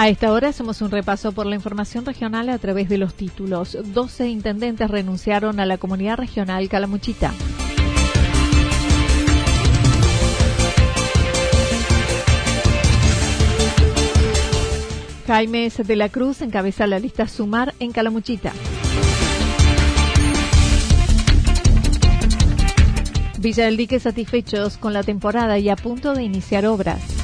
A esta hora hacemos un repaso por la información regional a través de los títulos. 12 intendentes renunciaron a la comunidad regional Calamuchita. Jaime de la Cruz encabeza la lista Sumar en Calamuchita. Villa del Dique satisfechos con la temporada y a punto de iniciar obras.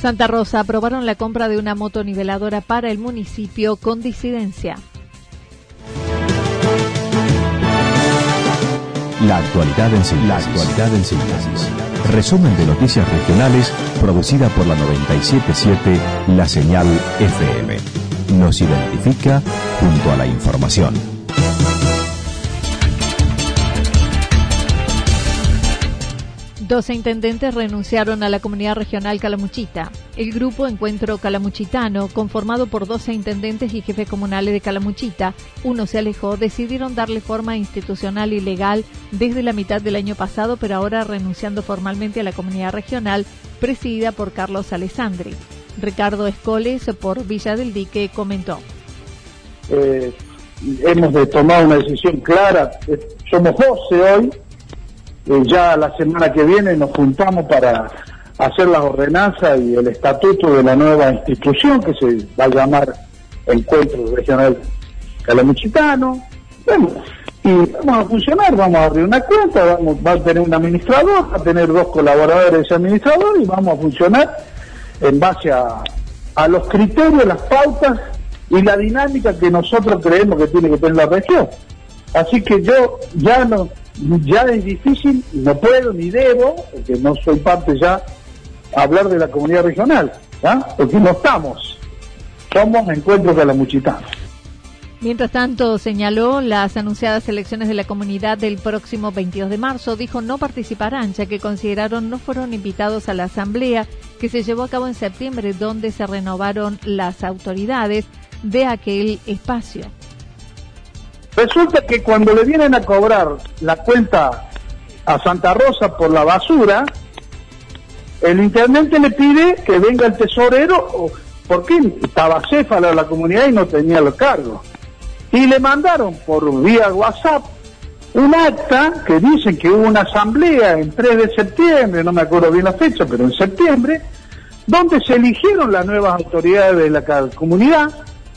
Santa Rosa aprobaron la compra de una motoniveladora para el municipio con disidencia. La actualidad en síntesis. La actualidad en síntesis. Resumen de noticias regionales producida por la 977 La Señal FM. Nos identifica junto a la información. 12 intendentes renunciaron a la comunidad regional Calamuchita. El grupo Encuentro Calamuchitano, conformado por 12 intendentes y jefes comunales de Calamuchita, uno se alejó, decidieron darle forma institucional y legal desde la mitad del año pasado, pero ahora renunciando formalmente a la comunidad regional presidida por Carlos Alessandri. Ricardo Escoles, por Villa del Dique, comentó. Eh, hemos de tomar una decisión clara. Eh, somos 12 hoy eh, ya la semana que viene nos juntamos para hacer las ordenanzas y el estatuto de la nueva institución que se va a llamar Encuentro Regional Calamuchitano. Bueno, y vamos a funcionar, vamos a abrir una cuenta, vamos, va a tener un administrador, va a tener dos colaboradores de ese administrador y vamos a funcionar en base a, a los criterios, las pautas y la dinámica que nosotros creemos que tiene que tener la región. Así que yo ya no, ya es difícil, no puedo ni debo, porque no soy parte ya, hablar de la comunidad regional, porque no estamos, somos encuentros de la Muchitana. Mientras tanto, señaló las anunciadas elecciones de la comunidad del próximo 22 de marzo. Dijo no participarán, ya que consideraron no fueron invitados a la asamblea que se llevó a cabo en septiembre, donde se renovaron las autoridades de aquel espacio. Resulta que cuando le vienen a cobrar la cuenta a Santa Rosa por la basura, el intendente le pide que venga el tesorero, porque estaba céfala la comunidad y no tenía los cargos. Y le mandaron por vía WhatsApp un acta que dicen que hubo una asamblea en 3 de septiembre, no me acuerdo bien la fecha, pero en septiembre, donde se eligieron las nuevas autoridades de la comunidad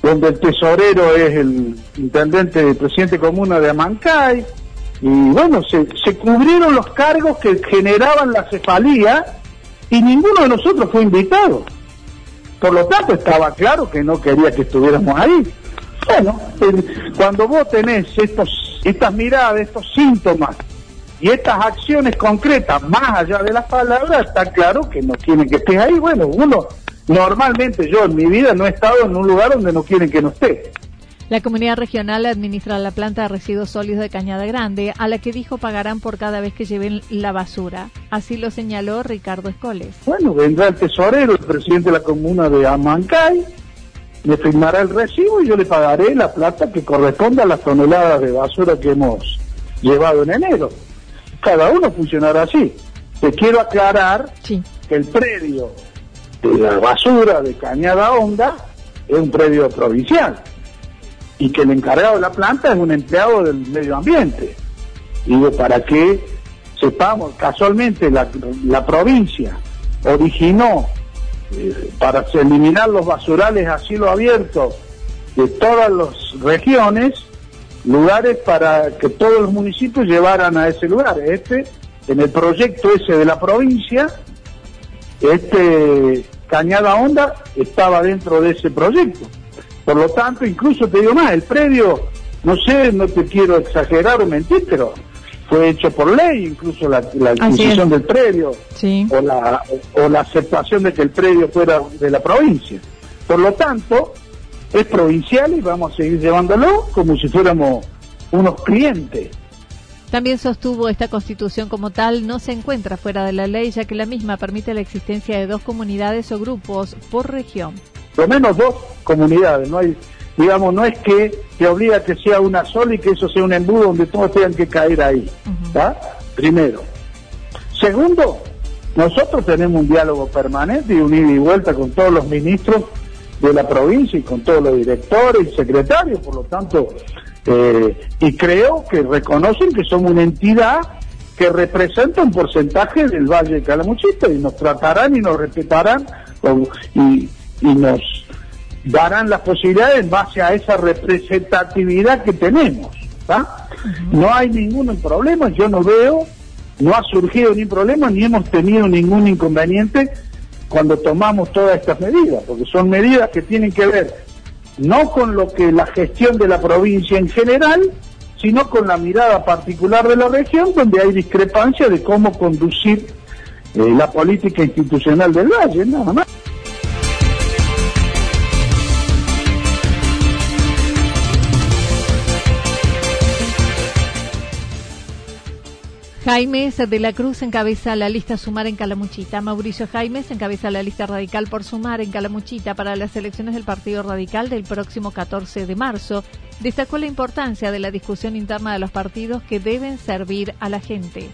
donde el tesorero es el intendente, el presidente comuna de Amancay, y bueno, se, cubrieron los cargos que generaban la cefalía y ninguno de nosotros fue invitado. Por lo tanto, estaba claro que no quería que estuviéramos ahí. Bueno, cuando vos tenés estos, estas miradas, estos síntomas y estas acciones concretas más allá de las palabras, está claro que no tienen que estar ahí. Bueno, uno Normalmente yo en mi vida no he estado en un lugar donde no quieren que no esté. La comunidad regional administra la planta de residuos sólidos de Cañada Grande, a la que dijo pagarán por cada vez que lleven la basura. Así lo señaló Ricardo Escoles. Bueno, vendrá el tesorero, el presidente de la comuna de Amancay, me firmará el recibo y yo le pagaré la plata que corresponda a las toneladas de basura que hemos llevado en enero. Cada uno funcionará así. Te quiero aclarar que el predio de la basura de Cañada Honda es un predio provincial. y que el encargado de la planta es un empleado del medio ambiente. Digo, para que sepamos, casualmente la, la provincia originó eh, para eliminar los basurales a cielo abierto de todas las regiones, lugares para que todos los municipios llevaran a ese lugar. Este, en el proyecto ese de la provincia, este Cañada Honda estaba dentro de ese proyecto. Por lo tanto, incluso te digo más, el predio, no sé, no te quiero exagerar o mentir, pero fue hecho por ley, incluso la, adquisición del predio o, la, o la aceptación de que el predio fuera de la provincia. Por lo tanto, es provincial y vamos a seguir llevándolo como si fuéramos unos clientes. También sostuvo esta constitución como tal no se encuentra fuera de la ley ya que la misma permite la existencia de dos comunidades o grupos por región. Por lo menos dos comunidades, no hay, digamos, no es que te obliga a que sea una sola y que eso sea un embudo donde todos tengan que caer ahí. Primero. Segundo, nosotros tenemos un diálogo permanente y un ida y vuelta con todos los ministros de la provincia y con todos los directores y secretarios, por lo tanto, eh, y creo que reconocen que somos una entidad que representa un porcentaje del Valle de Calamuchita y nos tratarán y nos respetarán y, nos darán las posibilidades en base a esa representatividad que tenemos. No hay ningún problema, yo no veo, no ha surgido ningún problema ni hemos tenido ningún inconveniente cuando tomamos todas estas medidas, porque son medidas que tienen que ver no con lo que la gestión de la provincia en general, sino con la mirada particular de la región, donde hay discrepancia de cómo conducir eh, la política institucional del Valle, nada más. Jaimes de la Cruz encabeza la lista Sumar en Calamuchita. Mauricio Jaimes encabeza la lista radical por Sumar en Calamuchita para las elecciones del Partido Radical del próximo 14 de marzo. Destacó la importancia de la discusión interna de los partidos que deben servir a la gente.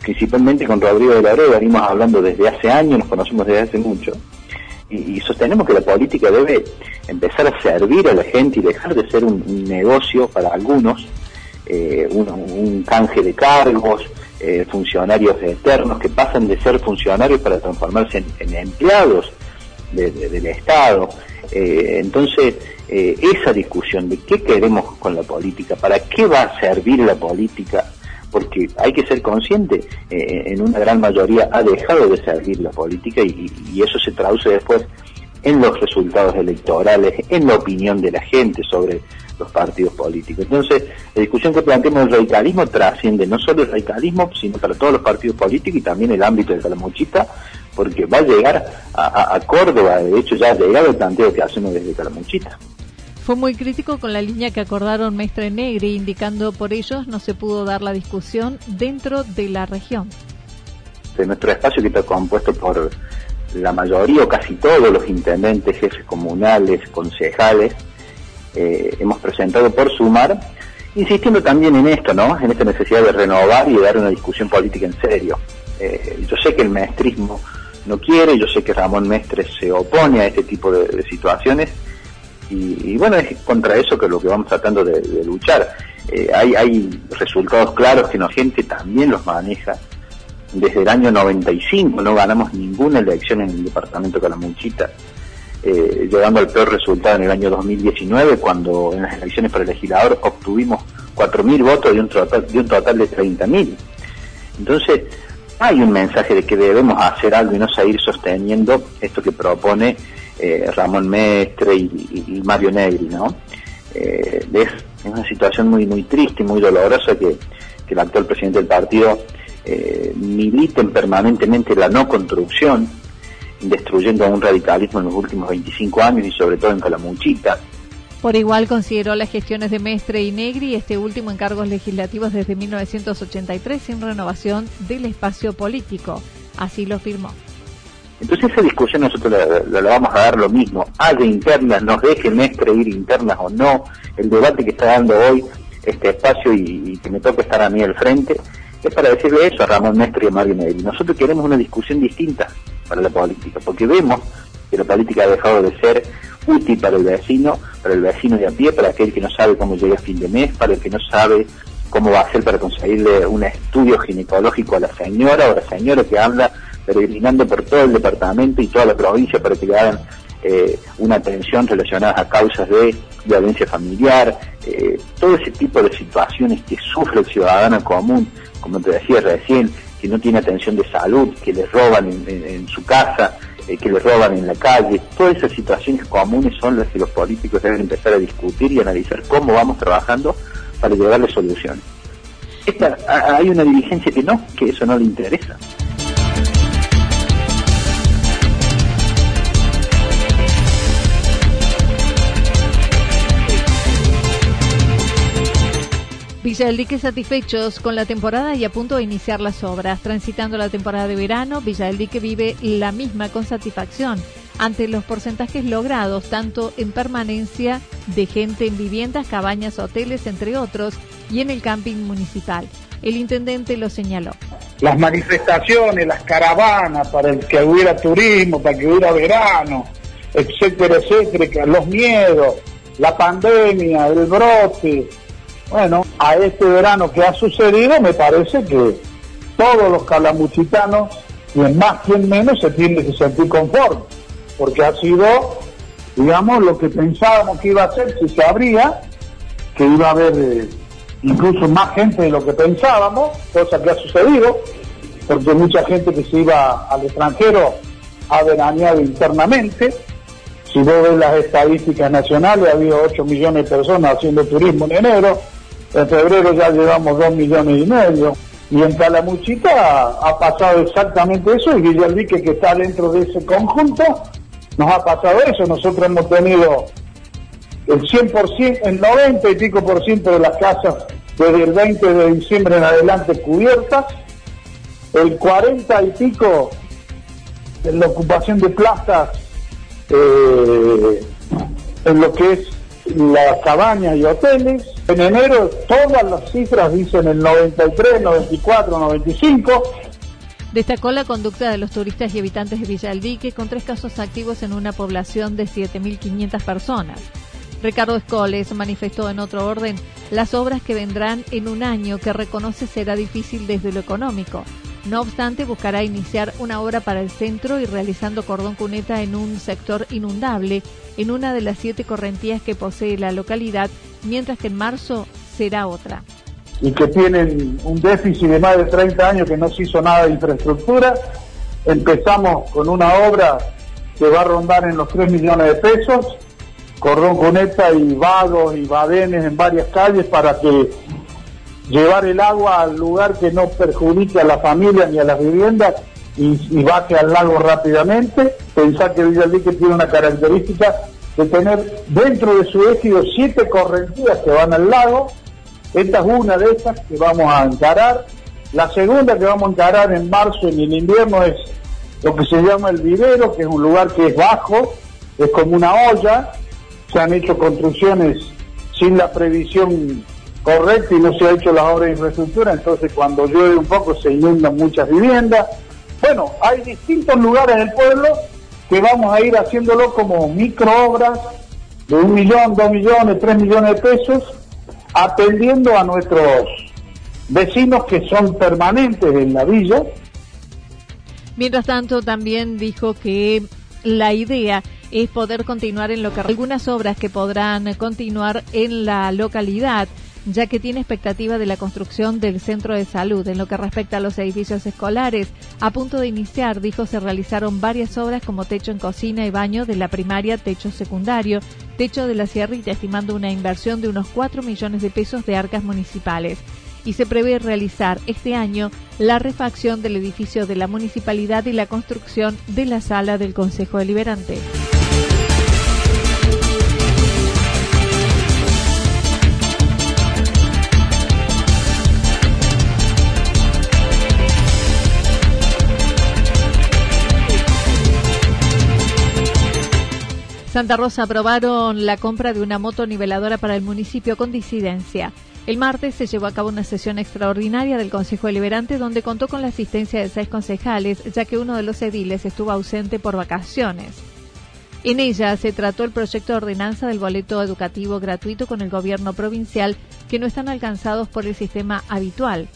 Principalmente con Rodrigo de la Red venimos hablando desde hace años, nos conocemos desde hace mucho. Y, sostenemos que la política debe empezar a servir a la gente y dejar de ser un, negocio para algunos, eh, un canje de cargos, eh, funcionarios eternos que pasan de ser funcionarios para transformarse en, empleados del Estado. Eh, entonces, eh, esa discusión de qué queremos con la política, para qué va a servir la política, porque hay que ser consciente, en una gran mayoría ha dejado de servir la política y eso se traduce después en los resultados electorales, en la opinión de la gente sobre los partidos políticos. Entonces, la discusión que planteamos del radicalismo trasciende no solo el radicalismo, sino para todos los partidos políticos y también el ámbito de Calamuchita, porque va a llegar a, Córdoba, de hecho ya ha llegado el planteo que hacemos desde Calamuchita. Fue muy crítico con la línea que acordaron Mestre Negri, indicando por ellos no se pudo dar la discusión dentro de la región. De nuestro espacio que está compuesto por la mayoría o casi todos los intendentes, jefes comunales, concejales, eh, hemos presentado por sumar, insistiendo también en esto, ¿no? En esta necesidad de renovar y de dar una discusión política en serio. Eh, yo sé que el maestrismo no quiere, yo sé que Ramón Mestre se opone a este tipo de, situaciones y, bueno, es contra eso que lo que vamos tratando de, luchar. Eh, hay, hay resultados claros que la gente también los maneja. Desde el año 95 no ganamos ninguna elección en el departamento de Calamuchita eh, llegando al peor resultado en el año 2019, cuando en las elecciones para el legislador obtuvimos 4.000 votos de un total de, un total de 30.000. Entonces, hay un mensaje de que debemos hacer algo y no seguir sosteniendo esto que propone eh, Ramón Mestre y, Mario Negri, ¿no? Eh, es, una situación muy muy triste y muy dolorosa que, que el actual presidente del partido eh, militen permanentemente la no construcción destruyendo a un radicalismo en los últimos 25 años y sobre todo en Calamuchita. Por igual consideró las gestiones de Mestre y Negri, este último en cargos legislativos desde 1983 sin renovación del espacio político. Así lo firmó. Entonces esa discusión nosotros la, vamos a dar lo mismo. Haya internas, nos deje Mestre ir internas o no. El debate que está dando hoy este espacio y, y que me toca estar a mí al frente es para decirle eso a Ramón Mestre y a Mario Negri. Nosotros queremos una discusión distinta para la política, porque vemos que la política ha dejado de ser útil para el vecino, para el vecino de a pie, para aquel que no sabe cómo llega a fin de mes, para el que no sabe cómo va a hacer para conseguirle un estudio ginecológico a la señora o la señora que anda peregrinando por todo el departamento y toda la provincia para que le hagan eh, una atención relacionada a causas de violencia familiar, eh, todo ese tipo de situaciones que sufre el ciudadano común, como te decía recién, que no tiene atención de salud, que le roban en, su casa, eh, que le roban en la calle, todas esas situaciones comunes son las que los políticos deben empezar a discutir y analizar cómo vamos trabajando para llevarle soluciones. Esta, hay una dirigencia que no, que eso no le interesa. Villa del Dique satisfechos con la temporada y a punto de iniciar las obras. Transitando la temporada de verano, Villa del Dique vive la misma con satisfacción ante los porcentajes logrados tanto en permanencia de gente en viviendas, cabañas, hoteles, entre otros, y en el camping municipal. El intendente lo señaló. Las manifestaciones, las caravanas para el que hubiera turismo, para que hubiera verano, etcétera, etcétera, los miedos, la pandemia, el brote, bueno, a este verano que ha sucedido, me parece que todos los calamuchitanos, quien más, quien menos, se tienen que sentir conformes, porque ha sido, digamos, lo que pensábamos que iba a ser si se abría, que iba a haber eh, incluso más gente de lo que pensábamos, cosa que ha sucedido, porque mucha gente que se iba al extranjero ha veraneado internamente. Si vos ves las estadísticas nacionales, ha habido 8 millones de personas haciendo turismo en enero, en febrero ya llevamos dos millones y medio. Y en Calamuchita ha pasado exactamente eso y Villaldique que está dentro de ese conjunto nos ha pasado eso. Nosotros hemos tenido el 100%, el 90 y pico por ciento de las casas desde el 20 de diciembre en adelante cubiertas, el 40 y pico en la ocupación de plazas eh, en lo que es las cabañas y hoteles. En enero todas las cifras dicen el 93, 94, 95. Destacó la conducta de los turistas y habitantes de Villaldique con tres casos activos en una población de 7.500 personas. Ricardo Escoles manifestó en otro orden las obras que vendrán en un año que reconoce será difícil desde lo económico. No obstante, buscará iniciar una obra para el centro y realizando cordón cuneta en un sector inundable en una de las siete correntías que posee la localidad, mientras que en marzo será otra. Y que tienen un déficit de más de 30 años que no se hizo nada de infraestructura. Empezamos con una obra que va a rondar en los 3 millones de pesos, cordón cuneta y vagos y badenes en varias calles para que llevar el agua al lugar que no perjudique a la familia ni a las viviendas y, baje al lago rápidamente. Pensar que Villaldique tiene una característica de tener dentro de su éxito siete correntías que van al lago. Esta es una de esas que vamos a encarar. La segunda que vamos a encarar en marzo en el invierno es lo que se llama el vivero, que es un lugar que es bajo, es como una olla. Se han hecho construcciones sin la previsión correcto y no se ha hecho la obra de infraestructura, entonces cuando llueve un poco se inundan muchas viviendas. Bueno, hay distintos lugares del pueblo que vamos a ir haciéndolo como micro obras de un millón, dos millones, tres millones de pesos, atendiendo a nuestros vecinos que son permanentes en la villa. Mientras tanto, también dijo que la idea es poder continuar en lo que algunas obras que podrán continuar en la localidad ya que tiene expectativa de la construcción del centro de salud. En lo que respecta a los edificios escolares, a punto de iniciar, dijo, se realizaron varias obras como techo en cocina y baño de la primaria, techo secundario, techo de la sierrita, estimando una inversión de unos 4 millones de pesos de arcas municipales. Y se prevé realizar este año la refacción del edificio de la municipalidad y la construcción de la sala del Consejo Deliberante. Santa Rosa aprobaron la compra de una moto niveladora para el municipio con disidencia. El martes se llevó a cabo una sesión extraordinaria del Consejo Deliberante donde contó con la asistencia de seis concejales, ya que uno de los ediles estuvo ausente por vacaciones. En ella se trató el proyecto de ordenanza del boleto educativo gratuito con el gobierno provincial que no están alcanzados por el sistema habitual.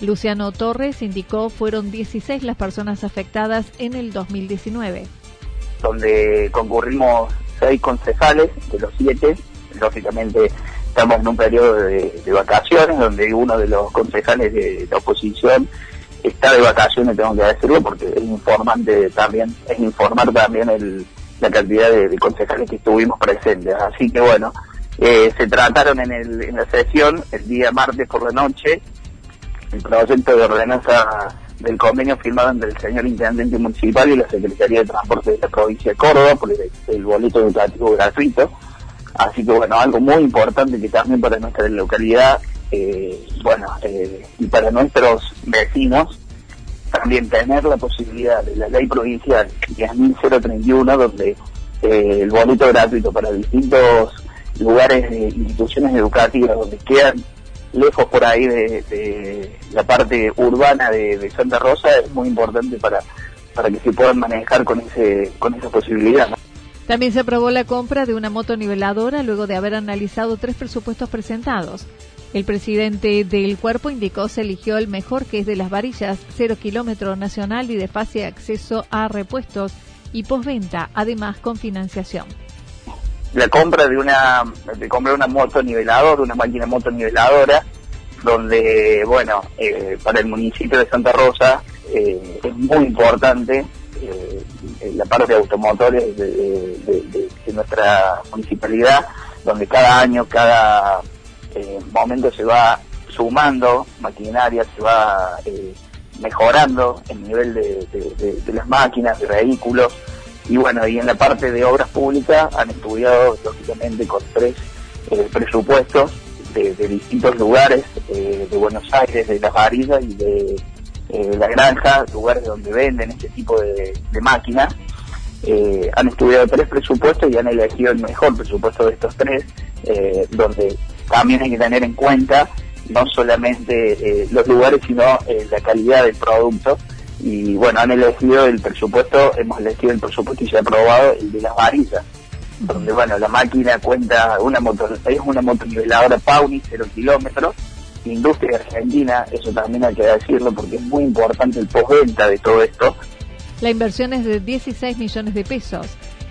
Luciano Torres indicó fueron 16 las personas afectadas en el 2019. Donde concurrimos seis concejales de los siete, lógicamente estamos en un periodo de, vacaciones donde uno de los concejales de la oposición está de vacaciones, tengo que decirlo, porque es informante también, es informar también el, la cantidad de, concejales que estuvimos presentes. Así que bueno, eh, se trataron en, el, en la sesión el día martes por la noche el proyecto de ordenanza del convenio firmado entre el señor intendente municipal y la Secretaría de Transporte de la provincia de Córdoba por el, boleto educativo gratuito. Así que bueno, algo muy importante que también para nuestra localidad, eh, bueno, eh, y para nuestros vecinos, también tener la posibilidad de la ley provincial 10.031, donde eh, el boleto gratuito para distintos lugares, instituciones educativas, donde quedan lejos por ahí de, la parte urbana de, Santa Rosa, es muy importante para, para que se puedan manejar con, ese, con esa posibilidad. También se aprobó la compra de una moto niveladora luego de haber analizado tres presupuestos presentados. El presidente del cuerpo indicó se eligió el mejor que es de las varillas, cero kilómetro nacional y de fácil acceso a repuestos y postventa, además con financiación. La compra de una, de comprar una moto niveladora, una máquina moto niveladora, donde, bueno, eh, para el municipio de Santa Rosa eh, es muy importante eh, la parte de automotores de nuestra municipalidad, donde cada año, cada eh, momento se va sumando maquinaria, se va eh, mejorando el nivel de, las máquinas, de vehículos. Y bueno, y en la parte de obras públicas han estudiado, lógicamente, con tres eh, presupuestos de, distintos lugares, eh, de Buenos Aires, de Las Varillas y de La Granja, lugares donde venden este tipo de, máquinas. han estudiado tres presupuestos y han elegido el mejor presupuesto de estos tres, donde también hay que tener en cuenta no solamente eh, los lugares, sino eh, la calidad del producto. Y bueno, han elegido el presupuesto, hemos elegido el presupuesto y se ha aprobado el de las varillas, donde bueno, la máquina cuenta, una moto, es una motoniveladora Pauni, 0 kilómetros, industria argentina, eso también hay que decirlo porque es muy importante el postventa de todo esto. La inversión es de 16 millones de pesos.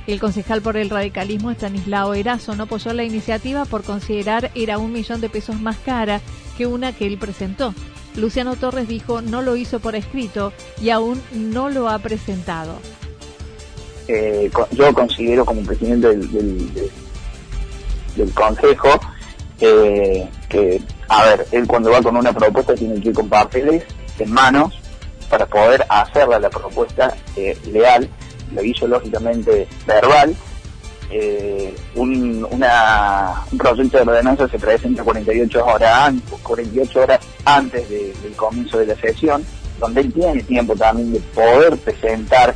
El concejal por el radicalismo, Estanislao Erazo, no apoyó la iniciativa por considerar era un millón de pesos más cara que una que él presentó. Luciano Torres dijo no lo hizo por escrito y aún no lo ha presentado. Eh, yo considero como presidente del, del, consejo eh, que, a ver, él cuando va con una propuesta tiene que ir con papeles en manos para poder hacerla la propuesta eh, leal lo hizo lógicamente verbal. Eh, un, una, un proyecto de ordenanza se presenta 48 horas antes, 48 horas antes del comienzo de la sesión, donde él tiene tiempo también de poder presentar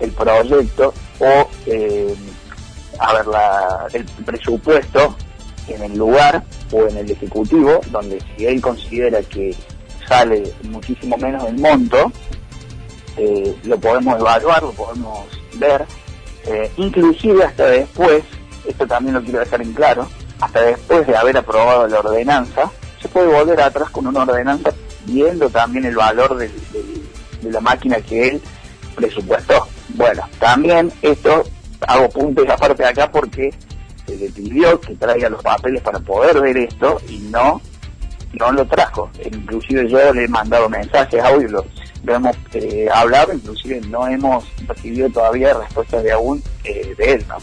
el proyecto o eh, el presupuesto en el lugar o en el ejecutivo, donde si él considera que sale muchísimo menos el monto, eh, lo podemos evaluar, lo podemos ver, eh, inclusive hasta después, esto también lo quiero dejar en claro, hasta después de haber aprobado la ordenanza, se puede volver atrás con una ordenanza viendo también el valor de la máquina que él presupuestó. Bueno, también esto hago puntos aparte de acá porque se le pidió que traiga los papeles para poder ver esto y no no lo trajo. Inclusive yo le he mandado mensajes, audio, lo, hemos eh, hablado, inclusive no hemos recibido todavía respuestas de aún eh, de él. ¿no?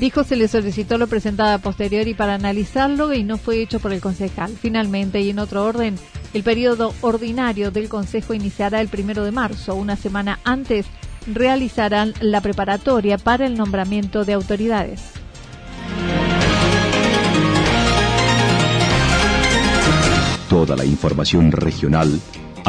Dijo se le solicitó lo presentado a posteriori para analizarlo y no fue hecho por el concejal. Finalmente, y en otro orden, el periodo ordinario del Consejo iniciará el primero de marzo. Una semana antes realizarán la preparatoria para el nombramiento de autoridades. Toda la información regional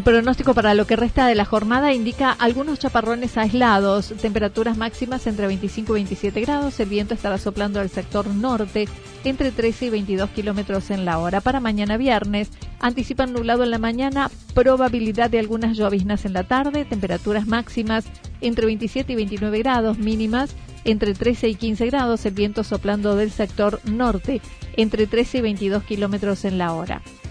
El pronóstico para lo que resta de la jornada indica algunos chaparrones aislados, temperaturas máximas entre 25 y 27 grados, el viento estará soplando al sector norte entre 13 y 22 kilómetros en la hora. Para mañana viernes, anticipan nublado en la mañana, probabilidad de algunas lloviznas en la tarde, temperaturas máximas entre 27 y 29 grados, mínimas entre 13 y 15 grados, el viento soplando del sector norte entre 13 y 22 kilómetros en la hora.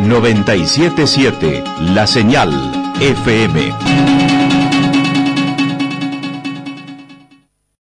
977 La Señal FM.